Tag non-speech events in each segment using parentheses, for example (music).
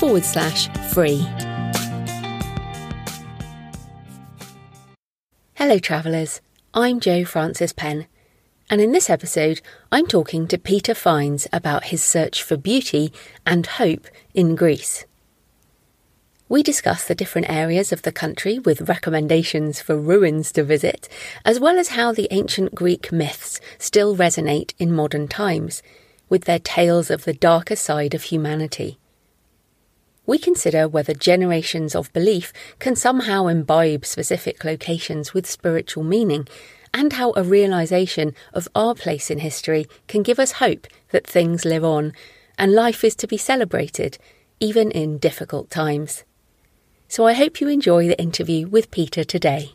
forward slash free. Hello, travellers. I'm Jo Frances Penn. And in this episode, I'm talking to Peter Fiennes about his search for beauty and hope in Greece. We discuss the different areas of the country with recommendations for ruins to visit, as well as how the ancient Greek myths still resonate in modern times, with their tales of the darker side of humanity. We consider whether generations of belief can somehow imbibe specific locations with spiritual meaning, and how a realization of our place in history can give us hope that things live on and life is to be celebrated, even in difficult times so I hope you enjoy the interview with Peter today.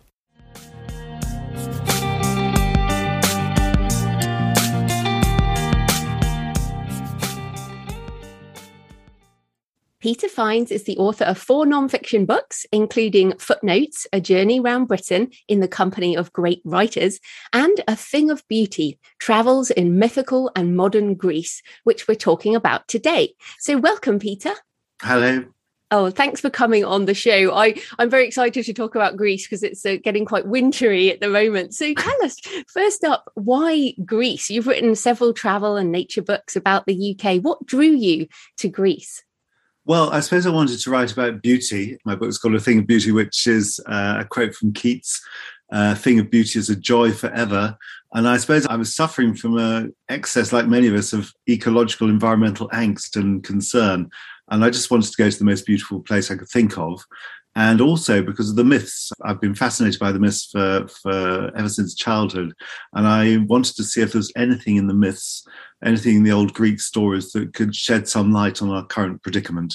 Peter Fiennes is the author of four nonfiction books, including Footnotes, A Journey Round Britain in the Company of Great Writers, and A Thing of Beauty, Travels in Mythical and Modern Greece, which we're talking about today. So, welcome, Peter. Hello. Oh, thanks for coming on the show. I, I'm very excited to talk about Greece because it's uh, getting quite wintry at the moment. So tell us, first up, why Greece? You've written several travel and nature books about the UK. What drew you to Greece? Well, I suppose I wanted to write about beauty. My book's called A Thing of Beauty, which is uh, a quote from Keats. Uh, thing of beauty is a joy forever. And I suppose I was suffering from a excess, like many of us, of ecological, environmental angst and concern. And I just wanted to go to the most beautiful place I could think of. And also because of the myths. I've been fascinated by the myths for, for ever since childhood. And I wanted to see if there's anything in the myths, anything in the old Greek stories that could shed some light on our current predicament.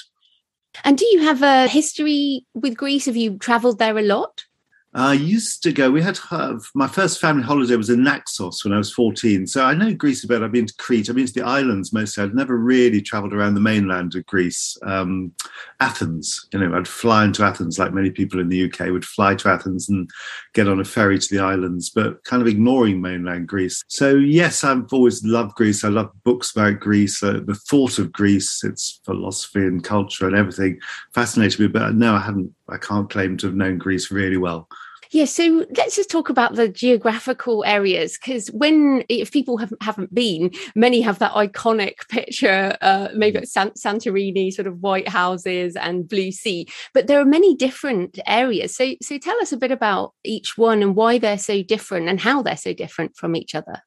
And do you have a history with Greece? Have you traveled there a lot? I used to go. We had uh, my first family holiday was in Naxos when I was 14. So I know Greece a bit. I've been to Crete. I've been to the islands mostly. I'd never really travelled around the mainland of Greece. Um, Athens, you know, I'd fly into Athens like many people in the UK would fly to Athens and get on a ferry to the islands, but kind of ignoring mainland Greece. So yes, I've always loved Greece. I love books about Greece. Uh, the thought of Greece, its philosophy and culture and everything fascinated me. But no, I haven't. I can't claim to have known Greece really well. Yeah, so let's just talk about the geographical areas because when if people haven't haven't been, many have that iconic picture, uh, maybe mm. San- Santorini, sort of white houses and blue sea. But there are many different areas. So so tell us a bit about each one and why they're so different and how they're so different from each other.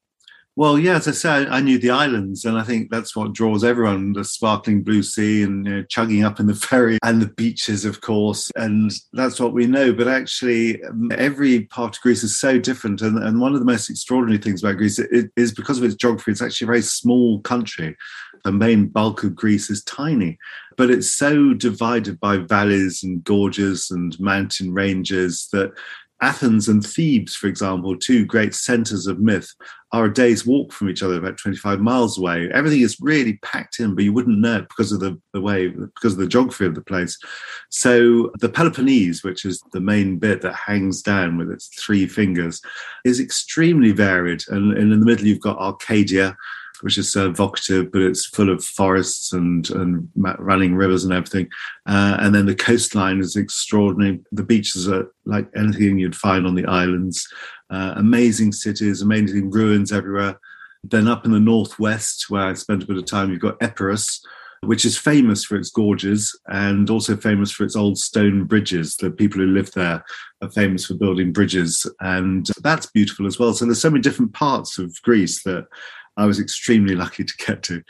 Well, yeah, as I said, I knew the islands, and I think that's what draws everyone the sparkling blue sea and you know, chugging up in the (laughs) ferry and the beaches, of course. And that's what we know. But actually, um, every part of Greece is so different. And, and one of the most extraordinary things about Greece is because of its geography, it's actually a very small country. The main bulk of Greece is tiny, but it's so divided by valleys and gorges and mountain ranges that Athens and Thebes, for example, two great centers of myth, are a day's walk from each other, about 25 miles away. Everything is really packed in, but you wouldn't know it because of the, the way, because of the geography of the place. So the Peloponnese, which is the main bit that hangs down with its three fingers, is extremely varied. And, and in the middle, you've got Arcadia, which is so evocative, but it's full of forests and, and running rivers and everything. Uh, and then the coastline is extraordinary. The beaches are like anything you'd find on the islands. Uh, amazing cities, amazing ruins everywhere. Then up in the northwest, where I spent a bit of time, you've got Epirus, which is famous for its gorges and also famous for its old stone bridges. The people who live there are famous for building bridges, and that's beautiful as well. So there's so many different parts of Greece that I was extremely lucky to get to.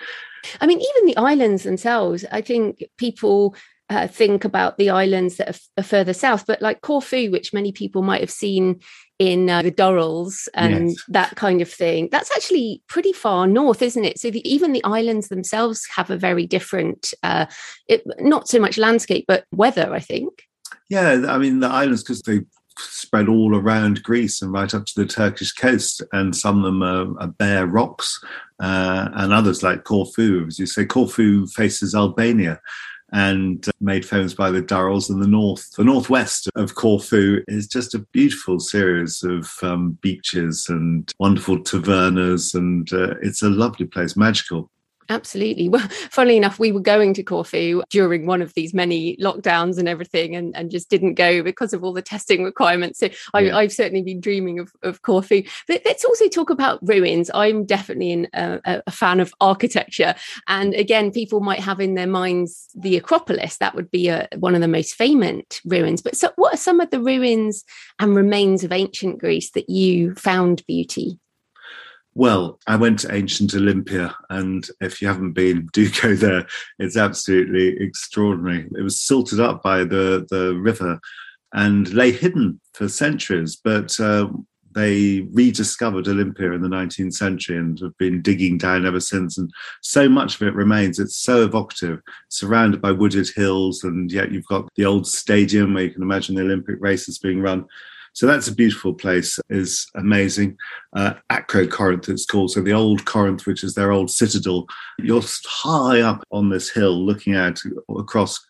I mean, even the islands themselves, I think people uh, think about the islands that are, f- are, further south, but like Corfu, which many people might have seen in uh, the Durrells and yes. that kind of thing, that's actually pretty far north, isn't it? So the, even the islands themselves have a very different, uh, it, not so much landscape, but weather, I think. Yeah, I mean, the islands, because they spread all around Greece and right up to the Turkish coast, and some of them are, are bare rocks, uh, and others like Corfu, as you say, Corfu faces Albania and made famous by the Durrells in the north. The northwest of Corfu is just a beautiful series of um, beaches and wonderful tavernas, and uh, it's a lovely place, magical. Absolutely. Well, (laughs) funnily enough, we were going to Corfu during one of these many lockdowns and everything, and, and just didn't go because of all the testing requirements. So I, have certainly been dreaming of, of Corfu. But let's also talk about ruins. I'm definitely in, uh, a fan of architecture. And again, people might have in their minds the Acropolis. That would be a, one of the most famous ruins. But so, what are some of the ruins and remains of ancient Greece that you found beauty? Well, I went to ancient Olympia, and if you haven't been, (laughs) do go there. It's absolutely extraordinary. It was silted up by the, the river and lay hidden for centuries, but uh, they rediscovered Olympia in the 19th century and have been digging down ever since. And so much of it remains. It's so evocative, surrounded by wooded hills, and yet you've got the old stadium where you can imagine the Olympic races being run. So that's a beautiful place, is amazing. Uh, Acro Corinth, it's called. So the old Corinth, which is their old citadel. You're high up on this hill looking out across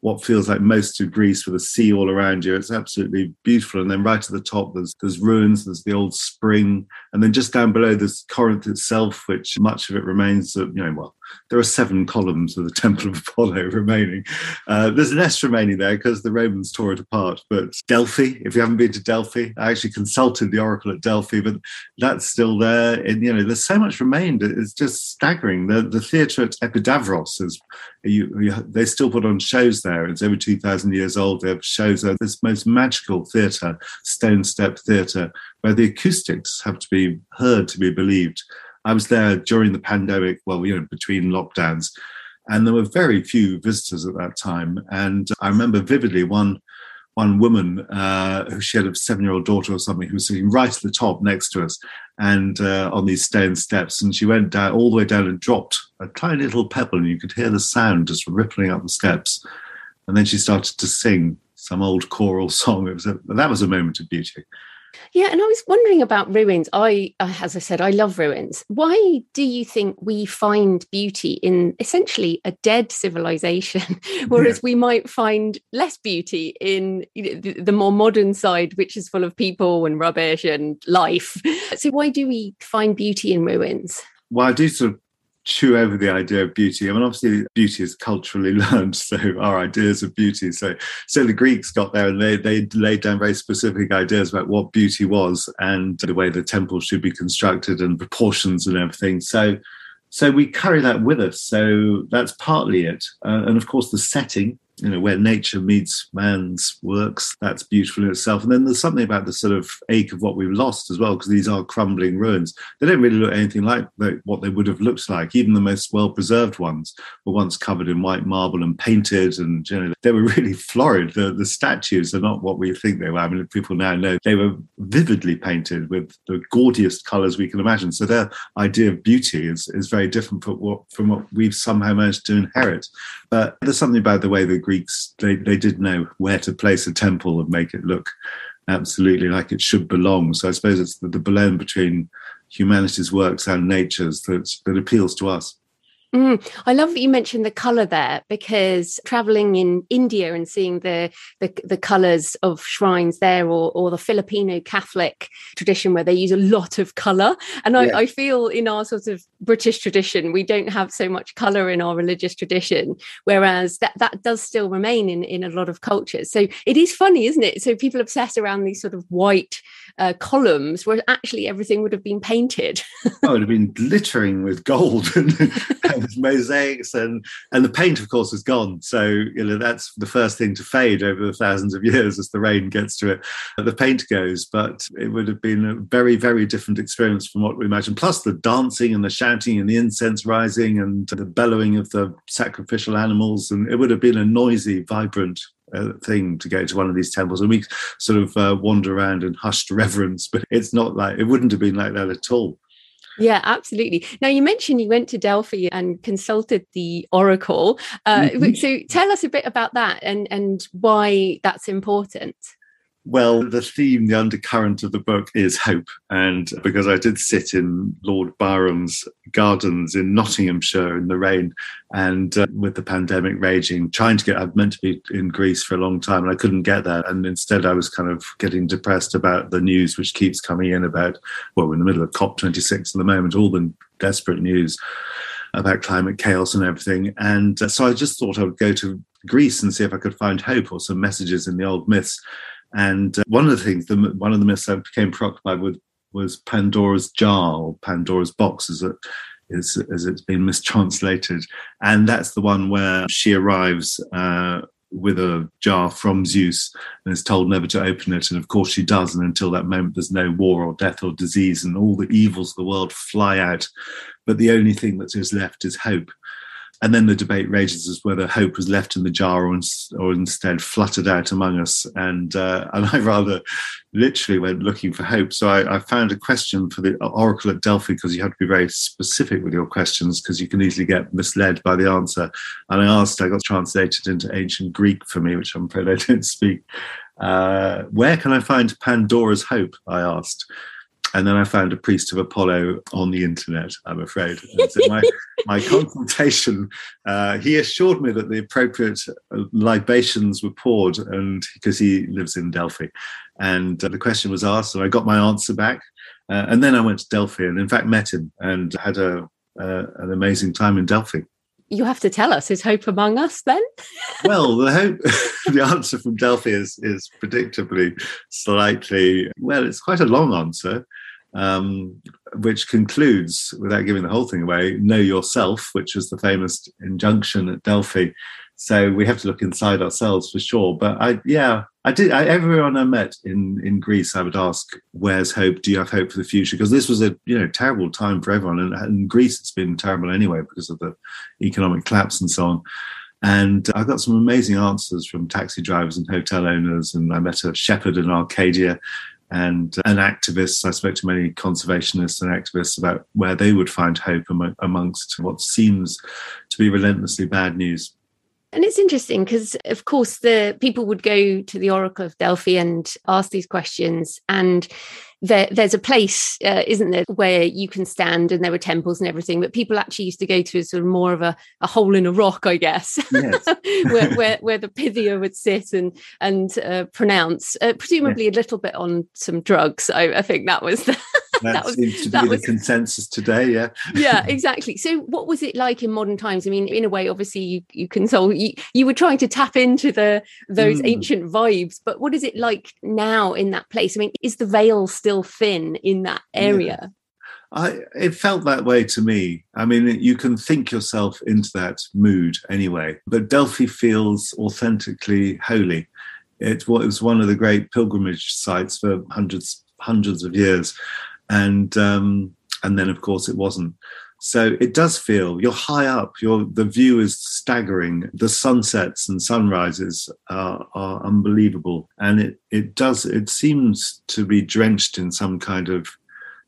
what feels like most of Greece with the sea all around you. It's absolutely beautiful. And then right at the top, there's there's ruins, there's the old spring, and then just down below there's Corinth itself, which much of it remains. You know, well, there are seven columns of the (laughs) Temple of Apollo remaining. Uh, there's an S remaining there because the Romans tore it apart. But Delphi, if you haven't been to Delphi, I actually consulted the oracle at Delphi, but that's still there. And you know, there's so much remained. It's just staggering. The the theatre at Epidavros is you, you, they still put on shows there. It's over two thousand years old. They have shows there. This most magical theatre, stone step theatre, where the acoustics have to be heard to be believed. I was there during the pandemic, well, you know, between lockdowns, and there were very few visitors at that time. And I remember vividly one one woman uh, who she had a seven year old daughter or something who was sitting right at the top next to us and uh, on these stone steps. And she went down all the way down and dropped a tiny little pebble, and you could hear the sound just rippling up the steps. And then she started to sing some old choral song. It was a, that was a moment of beauty. Yeah, and I was wondering about ruins. I, uh, as I said, I love ruins. Why do you think we find beauty in essentially a dead civilization, (laughs) whereas yeah. we might find less beauty in you know, the, the, more modern side, which is full of people and rubbish and life? So, why do we find beauty in ruins? Well, I do sort of chew over the idea of beauty. I mean, obviously, beauty is culturally (laughs) learned, so our ideas of beauty. So, so the Greeks got there and they they laid down very specific ideas about what beauty was and the way the temple should be constructed and proportions and everything. So, so we carry that with us. So that's partly it, uh, and of course, the setting you know, where nature meets man's works, that's beautiful in itself. And then there's something about the sort of ache of what we've lost as well, because these are crumbling ruins. They don't really look anything like what they would have looked like. Even the most well preserved ones were once covered in white marble and painted, and know, they were (laughs) really florid. The, the statues are not what we think they were. I mean, people now know they were vividly painted with the gaudiest colors we can imagine. So their idea of beauty is, is very different from what, from what we've somehow managed to inherit. But there's something about the way the Greeks they, they did know where to place a temple and make it look absolutely like it should belong. So I suppose it's the, the blend between humanity's works and nature's that that appeals to us. Mm, I love that you mentioned the color there because traveling in India and seeing the the, the colors of shrines there, or, or the Filipino Catholic tradition where they use a lot of color, and I, yeah. I feel in our sort of British tradition we don't have so much color in our religious tradition, whereas that that does still remain in in a lot of cultures. So it is funny, isn't it? So people obsess around these sort of white uh, columns where actually everything would have been painted. (laughs) oh, it would have been glittering with gold (laughs) and, and mosaics, and and the paint, of course, is gone. So you know that's the first thing to fade over the thousands of years as the rain gets to it. The paint goes, but it would have been a very very different experience from what we imagine. Plus the dancing and the shouting and the incense rising and the bellowing of the sacrificial animals. And it would have been a noisy, vibrant uh, thing to go to one of these temples. And we sort of uh, wander around in hushed reverence, but it's not like it wouldn't have been like that at all. Yeah, absolutely. Now, you mentioned you went to Delphi and consulted the oracle. Uh, mm-hmm. So, tell us a bit about that and, and why that's important. Well, the theme, the undercurrent of the book is hope. And because I did sit in Lord Byron's gardens in Nottinghamshire in the rain and uh, with the pandemic raging, trying to get, I've meant to be in Greece for a long time and I couldn't get there. And instead, I was kind of getting depressed about the news which keeps coming in about, well, we're in the middle of COP26 at the moment, all the desperate news about climate chaos and everything. And uh, so I just thought I would go to Greece and see if I could find hope or some messages in the old myths. And uh, one of the things, the, one of the myths I became preoccupied with was Pandora's jar or Pandora's box, as it is, as it's been mistranslated. And that's the one where she arrives uh, with a jar from Zeus and is told never to open it. And of course she does. And until that moment, there's no war or death or disease, and all the evils of the world fly out. But the only thing that is left is hope and then the debate rages as whether hope was left in the jar or, in, or instead fluttered out among us. And uh, and I rather literally went looking for hope. So I, I found a question for the oracle at Delphi because you have to be very specific with your questions because you can easily get misled by the answer. And I asked, I got translated into ancient Greek for me, which I'm afraid I (laughs) don't speak. Uh, where can I find Pandora's hope? I asked and then I found a priest of Apollo on the internet, I'm afraid. So my, (laughs) my consultation, uh, he assured me that the appropriate uh, libations were poured, and because he lives in Delphi. And uh, the question was asked, and I got my answer back. Uh, and then I went to Delphi and, in fact, met him and had a, uh, an amazing time in Delphi. You have to tell us, is hope among us then? (laughs) well, the hope, (laughs) the answer from Delphi is, is predictably slightly, well, it's quite a long answer um, which concludes, without giving the whole thing away, know yourself, which was the famous injunction at Delphi. So we have to look inside ourselves for sure. But I, yeah, I did. I, everyone I met in in Greece, I would ask, "Where's hope? Do you have hope for the future?" Because this was a you know terrible time for everyone, and in Greece it's been terrible anyway because of the economic collapse and so on. And I got some amazing answers from taxi drivers and hotel owners. And I met a shepherd in Arcadia and uh, and activists. I spoke to many conservationists and activists about where they would find hope amongst what seems to be relentlessly bad news. And it's interesting because, of course, the people would go to the Oracle of Delphi and ask these questions, and there, there's a place, uh, isn't there, where you can stand, and there were temples and everything. But people actually used to go to sort of more of a, a hole in a rock, I guess, yes. (laughs) where, (laughs) where, where the Pythia would sit and and uh, pronounce, uh, presumably a little bit on some drugs. I, I think that was the (laughs) that, was, seems to be was, the consensus today. Yeah. (laughs) yeah, exactly. So, what was it like in modern times? I mean, in a way, obviously, you, you console. You, you were trying to tap into the those mm. ancient vibes, but what is it like now in that place? I mean, is the veil still thin in that area? Yeah. I, it felt that way to me. I mean, you can think yourself into that mood anyway, but Delphi feels authentically holy. It was one of the great pilgrimage sites for hundreds hundreds of years and um, and then of course it wasn't. So it does feel you're high up. You're, the view is staggering. The sunsets and sunrises are, are unbelievable, and it it does. It seems to be drenched in some kind of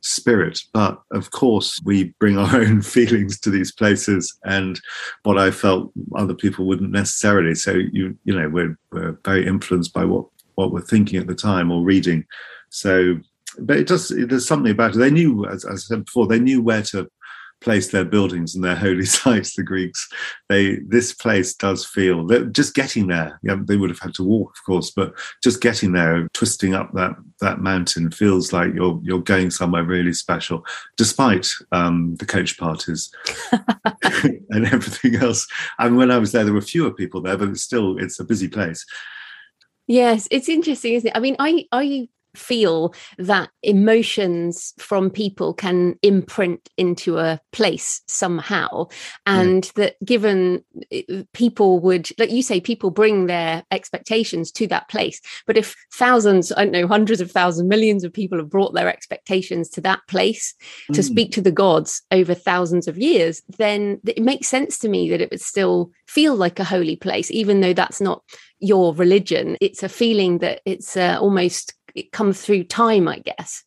spirit. But of course, we bring our (laughs) own feelings to these places, and what I felt other people wouldn't necessarily. So you you know we're we're very influenced by what what we're thinking at the time or reading. So but it does. There's something about it. They knew, as, as, I said before, they knew where to place their buildings and their (laughs) holy sites. The Greeks, they this place does feel that just getting there. Yeah, they would have had to walk, of course, but just getting there, twisting up that that mountain, feels like you're you're going somewhere really special, despite um, the coach parties (laughs) and everything else. And when I was there, there were fewer people there, but it's still it's a busy place. Yes, it's interesting, isn't it? I mean, I I feel that emotions from people can imprint into a place somehow and yeah. that given uh, people would like you say people bring their expectations to that place but if thousands i don't know hundreds of thousands millions of people have brought their expectations to that place mm. to speak to the gods over thousands of years then it makes sense to me that it would still feel like a holy place even though that's not your religion it's a feeling that it's uh, almost it comes through time, I guess.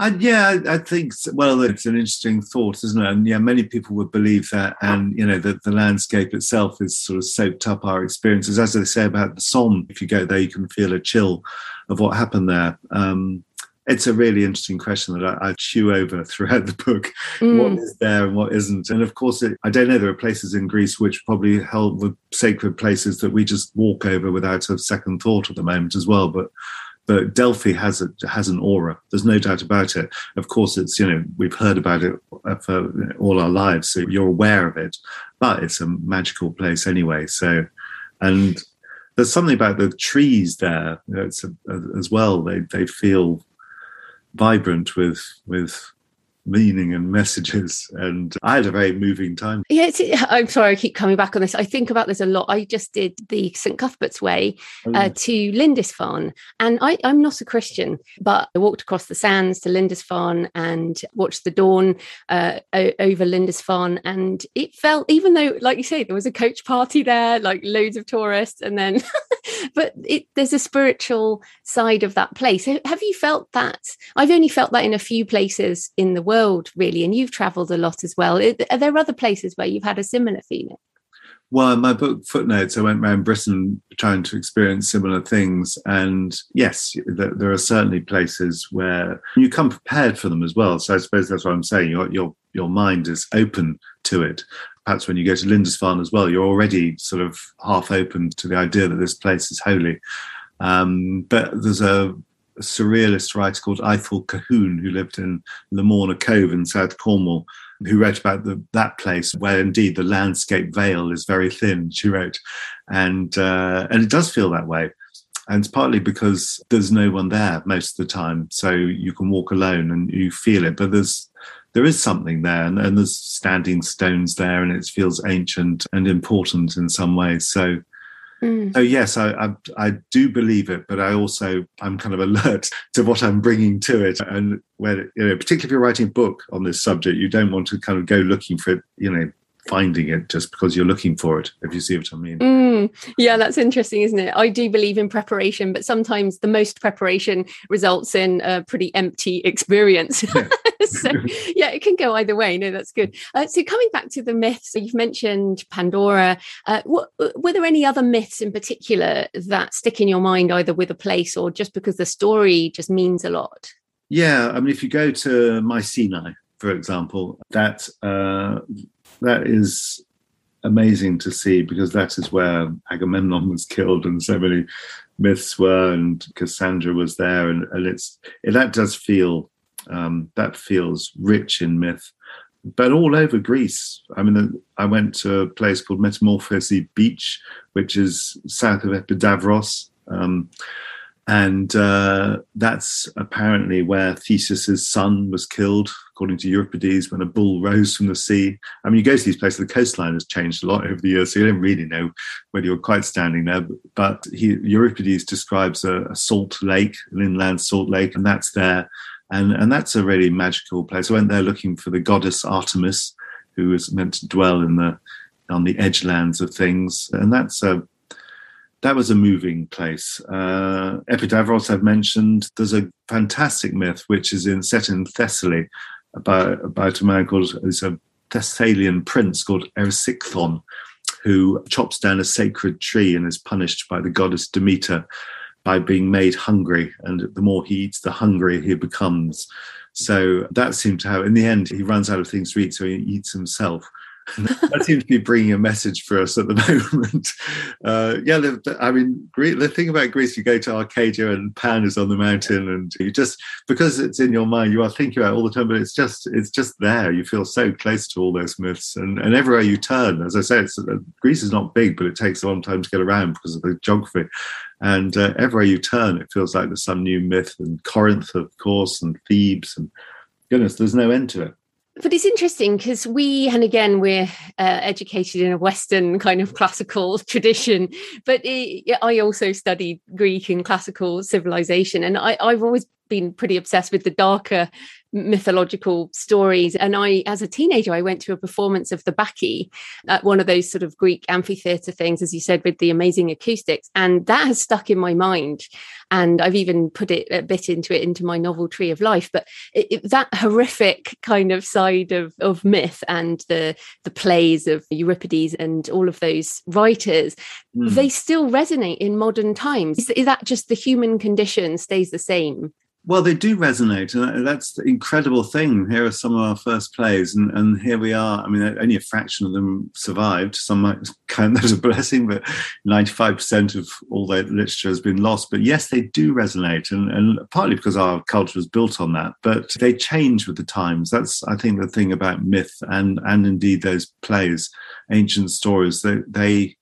And yeah, I, think well, it's an interesting thought, isn't it? And yeah, many people would believe that, and you know, that the landscape itself is sort of soaked up our experiences, as they say about the Somme. If you go there, you can feel a chill of what happened there. Um, it's a really interesting question that I, I chew over (laughs) throughout the book. Mm. What is there and what isn't? And of course, it, I don't know. There are places in Greece which probably held the sacred places that we just walk over without a second thought at the moment as well. But but Delphi has a has an aura. There's no doubt about it. Of course, it's you know we've heard about it uh, for all our lives, so you're aware of it. But it's a magical place anyway. So, and there's something about the trees there. You know, it's a, as well. They they feel vibrant with with meaning and messages. And I had a very moving time. Yeah, I'm sorry, I keep coming back on this. I think about this a lot. I just did the St. Cuthbert's Way oh, uh, to Lindisfarne, and I, am not a Christian, but I walked across the sands to Lindisfarne and watched the dawn uh, over Lindisfarne. And it felt, even though, like you say, there was a coach party there, like loads of tourists, and then, (laughs) but it, there's a spiritual side of that place. Have you felt that? I've only felt that in a few places in the world world, really. And you've traveled a lot as well. Are there other places where you've had a similar feeling? Well, in my book Footnotes, I went around Britain trying to experience similar things. And yes, there are certainly places where you come prepared for them as well. So I suppose that's what I'm saying. Your, your, your mind is open to it. Perhaps when you go to Lindisfarne as well, you're already sort of half open to the idea that this place is holy. Um, but there's a a surrealist writer called Ithell Colquhoun, who lived in Lamorna Cove in South Cornwall, who wrote about the, that place where indeed the landscape veil is very thin, she wrote. And, uh, and it does feel that way. And it's partly because there's no one there most of the time. So you can walk alone and you feel it. But there's there is something there and, and there's standing stones there and it feels ancient and important in some ways. So Mm. So yes, I, I, I do believe it, but I also I'm kind of alert (laughs) to what I'm bringing to it, and where you know, particularly if you're writing a book on this subject, you don't want to kind of go looking for it, you know, finding it just because you're looking for it, if you see what I mean. Mm, yeah, that's interesting, isn't it? I do believe in preparation, but sometimes the most preparation results in a pretty empty experience. Yeah. (laughs) (laughs) so, yeah, it can go either way. No, that's good. Uh, so, coming back to the myths, you've mentioned Pandora. Uh, what, were there any other myths in particular that stick in your mind, either with a place or just because the story just means a lot? Yeah, I mean, if you go to Mycenae, for example, that uh, that is amazing to see because that is where Agamemnon was killed and so many myths were and Cassandra was there and, and it's it, that does feel um, that feels rich in myth but all over Greece. I mean, I went to a place called Metamorphosis Beach, which is south of Epidavros. Um, and uh, that's apparently where Theseus's son was killed, according to Euripides, when a bull rose from the sea. I mean, you go to these places, the coastline has changed a lot over the years, so you don't really know whether you're quite standing there. But he, Euripides describes a, a salt lake, an inland salt lake, and that's there. And, and that's a really magical place. I went there looking for the goddess Artemis, who was meant to dwell in the on the edgelands of things, and that's a that was a moving place. Uh, Epidavros, I've mentioned. There's a fantastic myth which is in set in Thessaly about about a man called is a Thessalian prince called Erysichthon, who chops down a sacred tree and is punished by the goddess Demeter by being made hungry. And the more he eats, the hungrier he becomes. So that seemed to have, in the end, he runs out of things to eat, so he eats himself. (laughs) that seems to be bringing a message for us at the (laughs) moment. Uh, yeah, I mean, the thing about Greece, you go to Arcadia and Pan is on the mountain, and you just because it's in your mind, you are thinking about all the time. But it's just it's just there. You feel so close to all those myths, and, and everywhere you turn, as I say, it's, uh, Greece is not big, but it takes a long time to get around because of the geography. And uh, everywhere you turn, it feels like there's some new myth. And Corinth, of course, and Thebes, and goodness, there's no end to it but it's interesting because we and again we're uh, educated in a western kind of classical (laughs) tradition but it, i also studied greek and classical civilization and I, i've always been pretty obsessed with the darker mythological stories. And I, as a teenager, I went to a performance of the Bacchae at one of those sort of Greek amphitheatre things, as you said, with the amazing acoustics. And that has stuck in my mind. And I've even put it a bit into it into my novel Tree of Life. But it, it, that horrific kind of side of, of myth and the, the plays of Euripides and all of those writers, mm. they still resonate in modern times. Is, is that just the human condition stays the same? Well, they do resonate, and that's the incredible thing. Here are some of our first plays, and, and here we are. I mean, uh, only a fraction of them survived. Some might (laughs) count that as a blessing, but 95% of all their literature has been lost. But yes, they do resonate, and, and partly because our culture is built on that, but they change with the times. That's, I think, the thing about myth and, and indeed those plays, ancient stories, they, they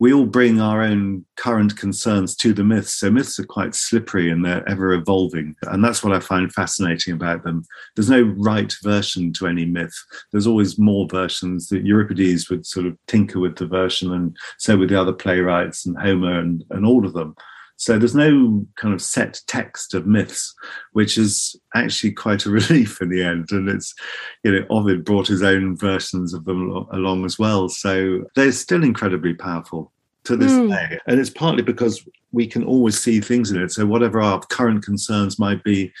we all bring our own current concerns to the myths. So myths are quite slippery and they're ever evolving. And that's what I find fascinating about them. There's no right version to any myth. There's always more versions that Euripides would sort of tinker with the version and so with the other playwrights and Homer and, and all of them. So there's no kind of set text of myths, which is actually quite a (laughs) relief in the end. And it's, you know, Ovid brought his own versions of them along as well. So they're still incredibly powerful to this mm. day. And it's partly because we can always see things in it. So whatever our current concerns might be,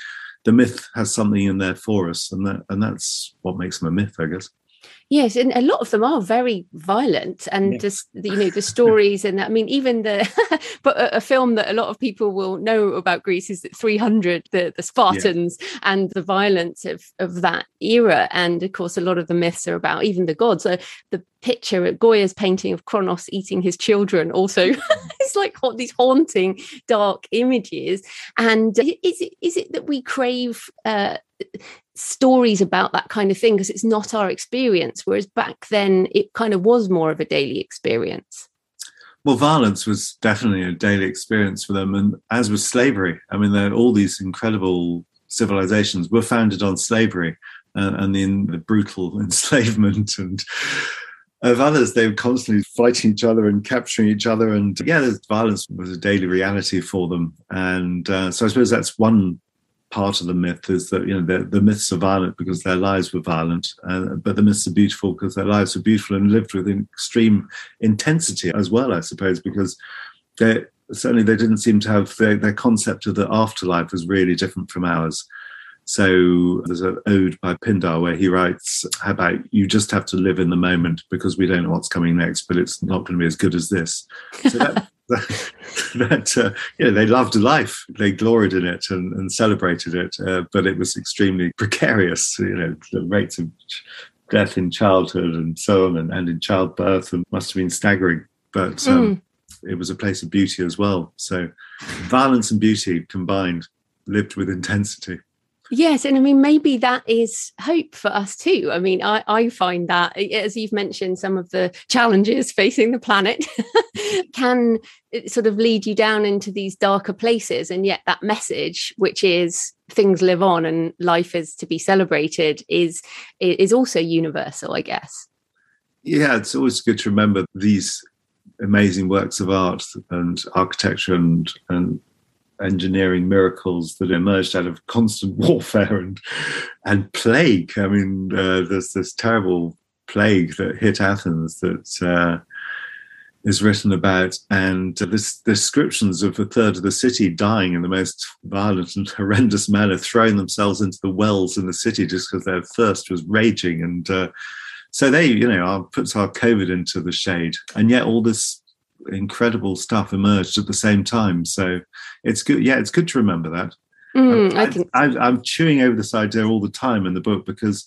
the myth has something in there for us. And that and that's what makes them a myth, I guess. Yes, and a lot of them are very violent, and yeah. just you know the stories, and I mean even the (laughs) but a, a, film that a lot of people will know about Greece is that 300, the the Spartans, yeah. and the violence of of that era, and of course a lot of the myths are about even the gods. So the picture at Goya's painting of Kronos eating his children also it's (laughs) like these haunting dark images, and is it is it that we crave uh, stories about that kind of thing because it's not our experience whereas back then it kind of was more of a daily experience. Well violence was definitely a daily experience for them and as was slavery i mean all these incredible civilizations were founded on slavery uh, and in the brutal (laughs) enslavement and of others they were constantly fighting each other and capturing each other and yeah violence was a daily reality for them and uh, so i suppose that's one part of the myth is that you know the, the myths are violent because their lives were violent, uh, but the myths are beautiful because their lives were beautiful and lived with extreme intensity as well. I suppose because they certainly they didn't seem to have their, their concept of the afterlife was really different from ours. So there's an ode by Pindar where he writes How about you just have to live in the moment because we don't know what's coming next, but it's not going to be as good as this. So that, (laughs) that, (laughs) that uh, you know, they loved life, they gloried in it and, and celebrated it, uh, but it was extremely (laughs) precarious. You know, the rates of death in childhood and so on, and, and in childbirth, and must have been staggering. But um, mm. it was a place of beauty as well. So violence and beauty combined, lived with intensity. Yes, and I mean maybe that is hope for us too. I mean, I, I find that as you've mentioned, some of the challenges (laughs) facing the planet (laughs) can uh, sort of lead you down into these darker places, and yet that message, which is things live on and life is to be celebrated, is is also universal, I guess. Yeah, it's always good to remember these amazing works of art and architecture and and engineering miracles that emerged out of constant (laughs) warfare and and plague. I mean, uh, there's this terrible plague that hit Athens that uh, is written about, and this descriptions of a third of the city dying in the most violent and (laughs) horrendous manner, throwing themselves into the wells in the city just because their thirst was raging and. Uh, so they, you know, puts our COVID into the shade, and yet all this incredible stuff emerged at the same time. So it's good. Yeah, it's good to remember that. Mm, I, I think I, am chewing over this idea all the time in the book because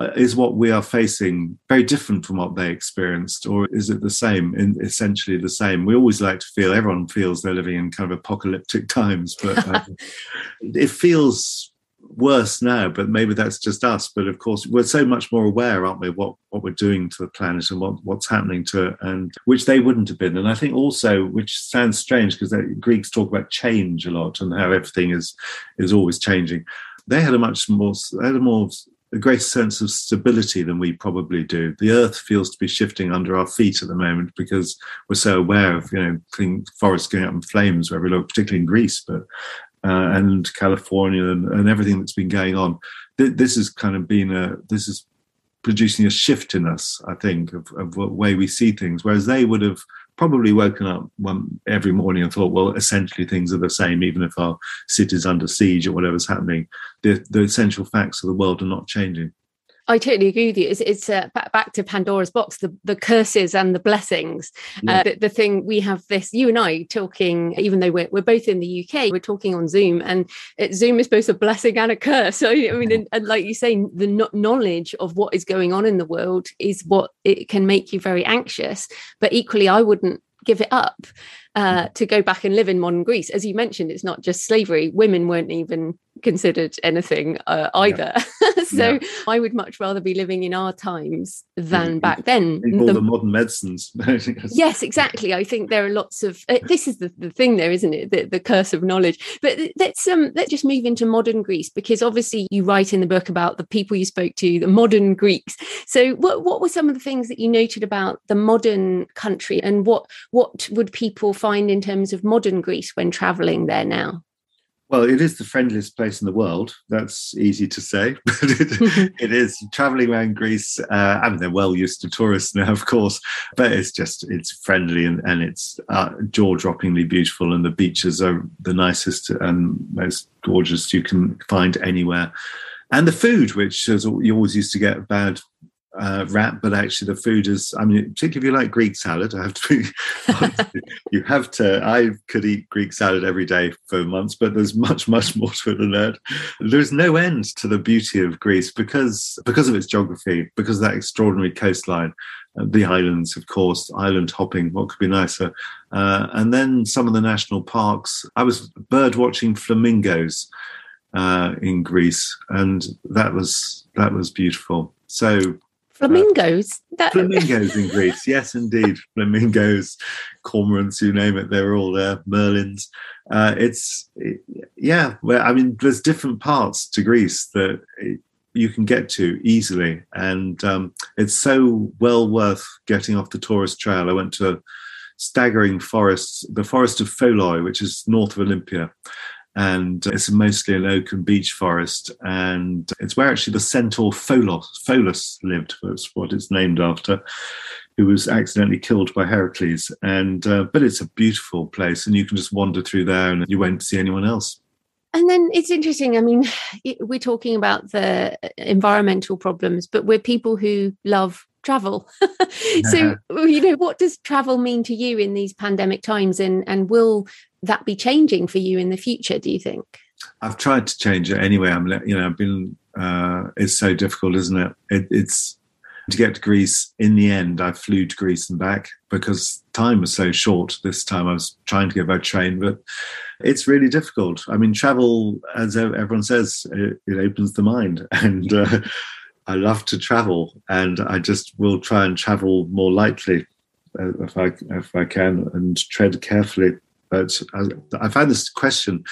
uh, is what we are facing very different from what they experienced, or is it the same? In essentially the same. We always like to feel everyone feels they're living in kind of apocalyptic (laughs) times, but uh, it feels worse now, but maybe that's just us. But of course, we're so much more aware, aren't we, what what we're doing to the planet and what, what's happening to it, and which they wouldn't have been. And I think also, which sounds strange because Greeks talk about change a lot and how everything is is always changing. They had a much more they had a more a greater sense of stability than we probably do. The earth feels to be shifting under our feet at the moment because we're so aware of, you know, forests going up in flames wherever we look, particularly in Greece, but uh, and California and, and, everything that's been going on. Th- this has kind of been a this is producing a shift in us, I think, of, of the way we see things. Whereas they would have probably woken up one every morning and thought, well, essentially things are the same, even if our city's under siege or whatever's happening. The, the essential facts of the world are not changing. I totally agree with you. It's, it's uh, back, to Pandora's box, the, the curses and the blessings. Yeah. Uh, the, the, thing we have this, you and I talking, even though we're, we're both in the UK, we're talking on Zoom, and it, Zoom is both a blessing and a curse. So, (laughs) I mean, and, and like you say, the no- knowledge of what is going on in the world is what it can make you very anxious. But equally, I wouldn't give it up uh, to go back and live in modern Greece. As you mentioned, it's not just slavery; women weren't even considered anything uh, either. Yeah. (laughs) so yeah. I would much rather be living in our times than back then. All the, the modern medicines. (laughs) yes, exactly. I think there are lots of. Uh, this is the, the thing, there, isn't it? The, the curse of knowledge. But let's um let's just move into modern Greece because obviously you write in the book about the people you spoke to, the modern Greeks. So what what were some of the things that you noted about the modern country, and what what would people find in terms of modern Greece when traveling there now? Well, it is the friendliest place in the world. That's easy to say, (laughs) but it, (laughs) it is traveling around Greece. Uh, I mean, they're well used to tourists now, (laughs) of course, but it's just it's friendly and, and it's uh, jaw-droppingly beautiful, and the beaches are the nicest and most gorgeous you can find anywhere. And the food, which is, you always used to get bad uh, wrap, but actually the food is. I mean, particularly if you like Greek salad, I have to. Be, (laughs) you have to. I could eat Greek salad every day for months, but there's much, much more to it than that. There's no end to the beauty of Greece because because of its geography, because of that extraordinary coastline, uh, the islands, of course, island hopping. What could be nicer? Uh, and then some of the national parks. I was bird watching flamingos uh, in Greece, and that was that was beautiful. So Flamingos. That... Flamingos in (laughs) Greece, yes, indeed. Flamingos, cormorants, you name it, they're all there. Merlins. Uh, it's it, yeah. Well, I mean, there's different parts to Greece that it, you can get to easily, and um, it's so well worth getting off the tourist trail. I went to staggering forests, the forest of Pholoi, which is north of Olympia, and it's mostly an oak and beech forest. And it's where actually the centaur Pholos, Pholus lived. That's what it's named after. Who was accidentally killed by Heracles. And uh, but it's a beautiful place, and you can just wander through there, and you won't see anyone else. And then it's interesting. I mean, (laughs) we're talking about the environmental problems, but we're people who love travel. (laughs) so, you know, what does travel mean to you in these pandemic times? And and will that be changing for you in the future? Do you think? I've tried to change it anyway. I'm, you know, I've been. Uh, it's so difficult, isn't it? it? It's to get to Greece. In the end, I flew to Greece and back because time was so short. This time, I was trying to go by train, but it's really difficult. I mean, travel, as everyone says, it, it opens the mind, (laughs) and uh, I love to travel, and I just will try and travel more lightly uh, if I if I can and tread carefully but I, I find this question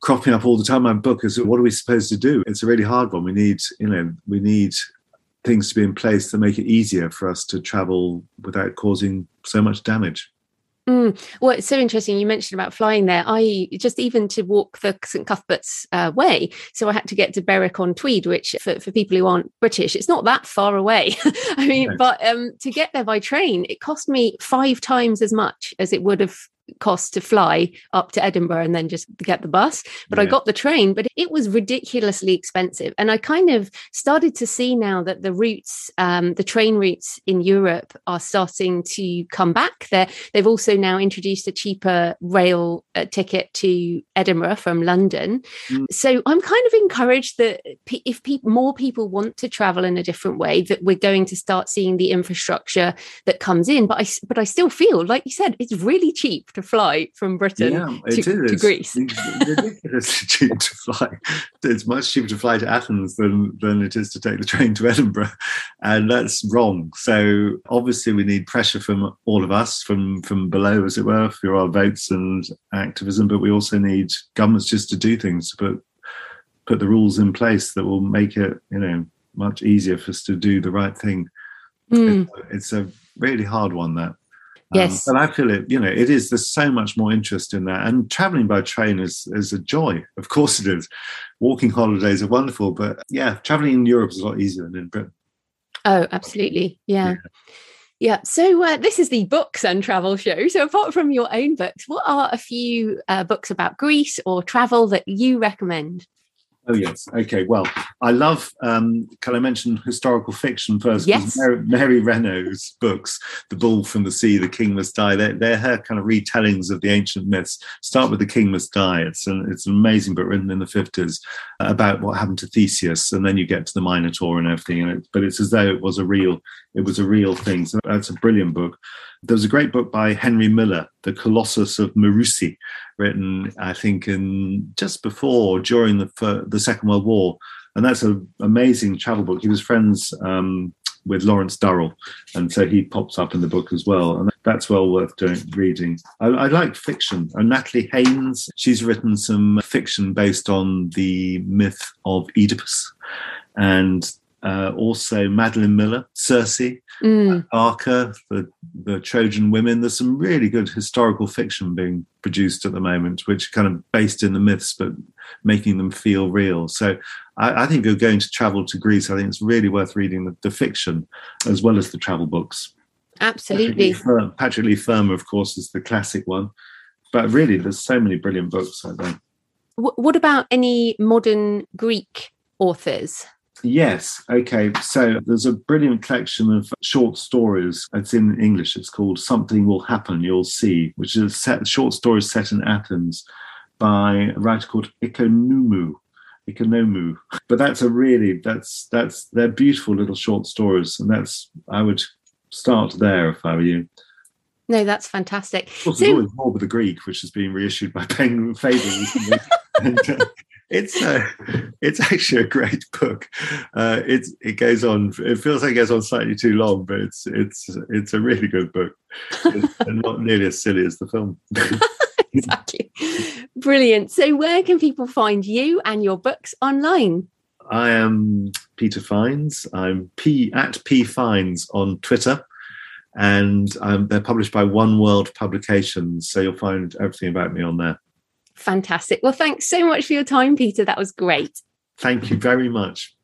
cropping up all the time in my book is what are we supposed to do? It's a really hard one. We need, you know, we need things to be in place that make it easier for us to travel without causing so much damage. Mm. Well, it's so interesting. You mentioned about flying there. I just even to walk the St Cuthbert's uh, way. So I had to get to Berwick on Tweed, which for, for people who aren't British, it's not that far away. (laughs) I mean, but um, to get there by train, it cost me five times as much as it would have cost to fly up to Edinburgh and then just get the bus. But yeah. I got the train, but it was ridiculously expensive. And I kind of started to see now that the routes, um, the train routes in Europe are starting to come back. There, they've also now introduced a cheaper rail uh, ticket to Edinburgh from London. Mm. So I'm kind of encouraged that if pe- more people want to travel in a different way, that we're going to start seeing the infrastructure that comes in. But I, but I still feel, like you said, it's really cheap fly from Britain yeah, to, to, Greece. It's ridiculously (laughs) cheap to fly. It's much cheaper to fly to Athens than, than it is to take the train to Edinburgh. And that's wrong. So obviously we need pressure from all of us, from, from below, as it were, for our votes and activism, but we also need governments just to do things, to put put the rules in place that will make it, you know, much easier for us to do the right thing. Mm. It's, it's, a really hard one that. Um, yes. Um, but I feel it, you know, it is, there's so much more interest in that. And traveling by train is, is a joy. Of course it is. Walking holidays are wonderful, but yeah, traveling in Europe is a lot easier than in Britain. Oh, absolutely. Yeah. yeah. Yeah. So uh, this is the books and travel show. So apart from your own books, what are a few uh, books about Greece or travel that you recommend? Oh yes. Okay. Well, I love. Um, can I mention historical fiction first? Yes. Mary, Mary Renault's books, "The Bull from the Sea," "The King Must Die." They're, they're her kind of retellings of the ancient myths. Start with "The King Must Die." It's an it's an amazing book written in the fifties about what happened to Theseus, and then you get to the Minotaur and everything. And it, but it's as though it was a real it was a real thing. So that's a brilliant book. There was a great book by Henry Miller, The Colossus of Maroussi, written, I think, in just before, during the, the Second World War. And that's an amazing travel book. He was friends um, with Lawrence Durrell, and so he pops up in the book as well. And that's well worth doing, reading. I, I like fiction. And Natalie Haynes, she's written some fiction based on the myth of Oedipus. And uh, also Madeline Miller, Circe, mm. Barker, the, the Trojan women. There's some really good historical fiction being produced at the moment, which kind of based in the myths, but making them feel real. So I, I think if you're going to travel to Greece, I think it's really worth reading the, the fiction as well as the travel books. Absolutely. Patrick Leigh, Fermor, of course, is the classic one. But really, there's so many brilliant books out there. What about any modern Greek authors? Yes. Okay. So there's a brilliant collection of short stories. It's in English. It's called Something Will Happen, You'll See, which is set, short stories set in Athens by a writer called Ikonomou. Ikonomou. But that's a really, that's, that's, they're beautiful little short stories. And that's, I would start there if I were you. No, that's fantastic. Of course, so, there's always Zorba the Greek, which has been reissued by Penguin Fable. (laughs) and, uh, it's a, (laughs) it's actually a great book. Uh, it's it goes on. It feels like it goes on slightly too long, but it's it's it's a really good book, and not (laughs) nearly as silly as the film. (laughs) exactly, brilliant. So, where can people find you and your books online? I am Peter Fiennes. I'm P at P Fiennes on Twitter, and um, they're published by Oneworld Publications. So you'll find everything about me on there. Fantastic. Well, thanks so much for your time, Peter. That was great. Thank you very much.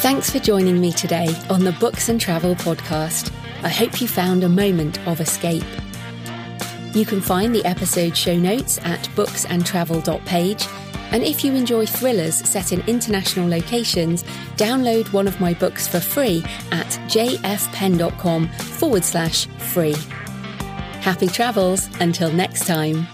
Thanks for joining me today on the Books and Travel podcast. I hope you found a moment of escape. You can find the episode show notes at booksandtravel.page. And if you enjoy thrillers set in international locations, download one of my books for free at jfpenn.com forward slash free. Happy travels until next time.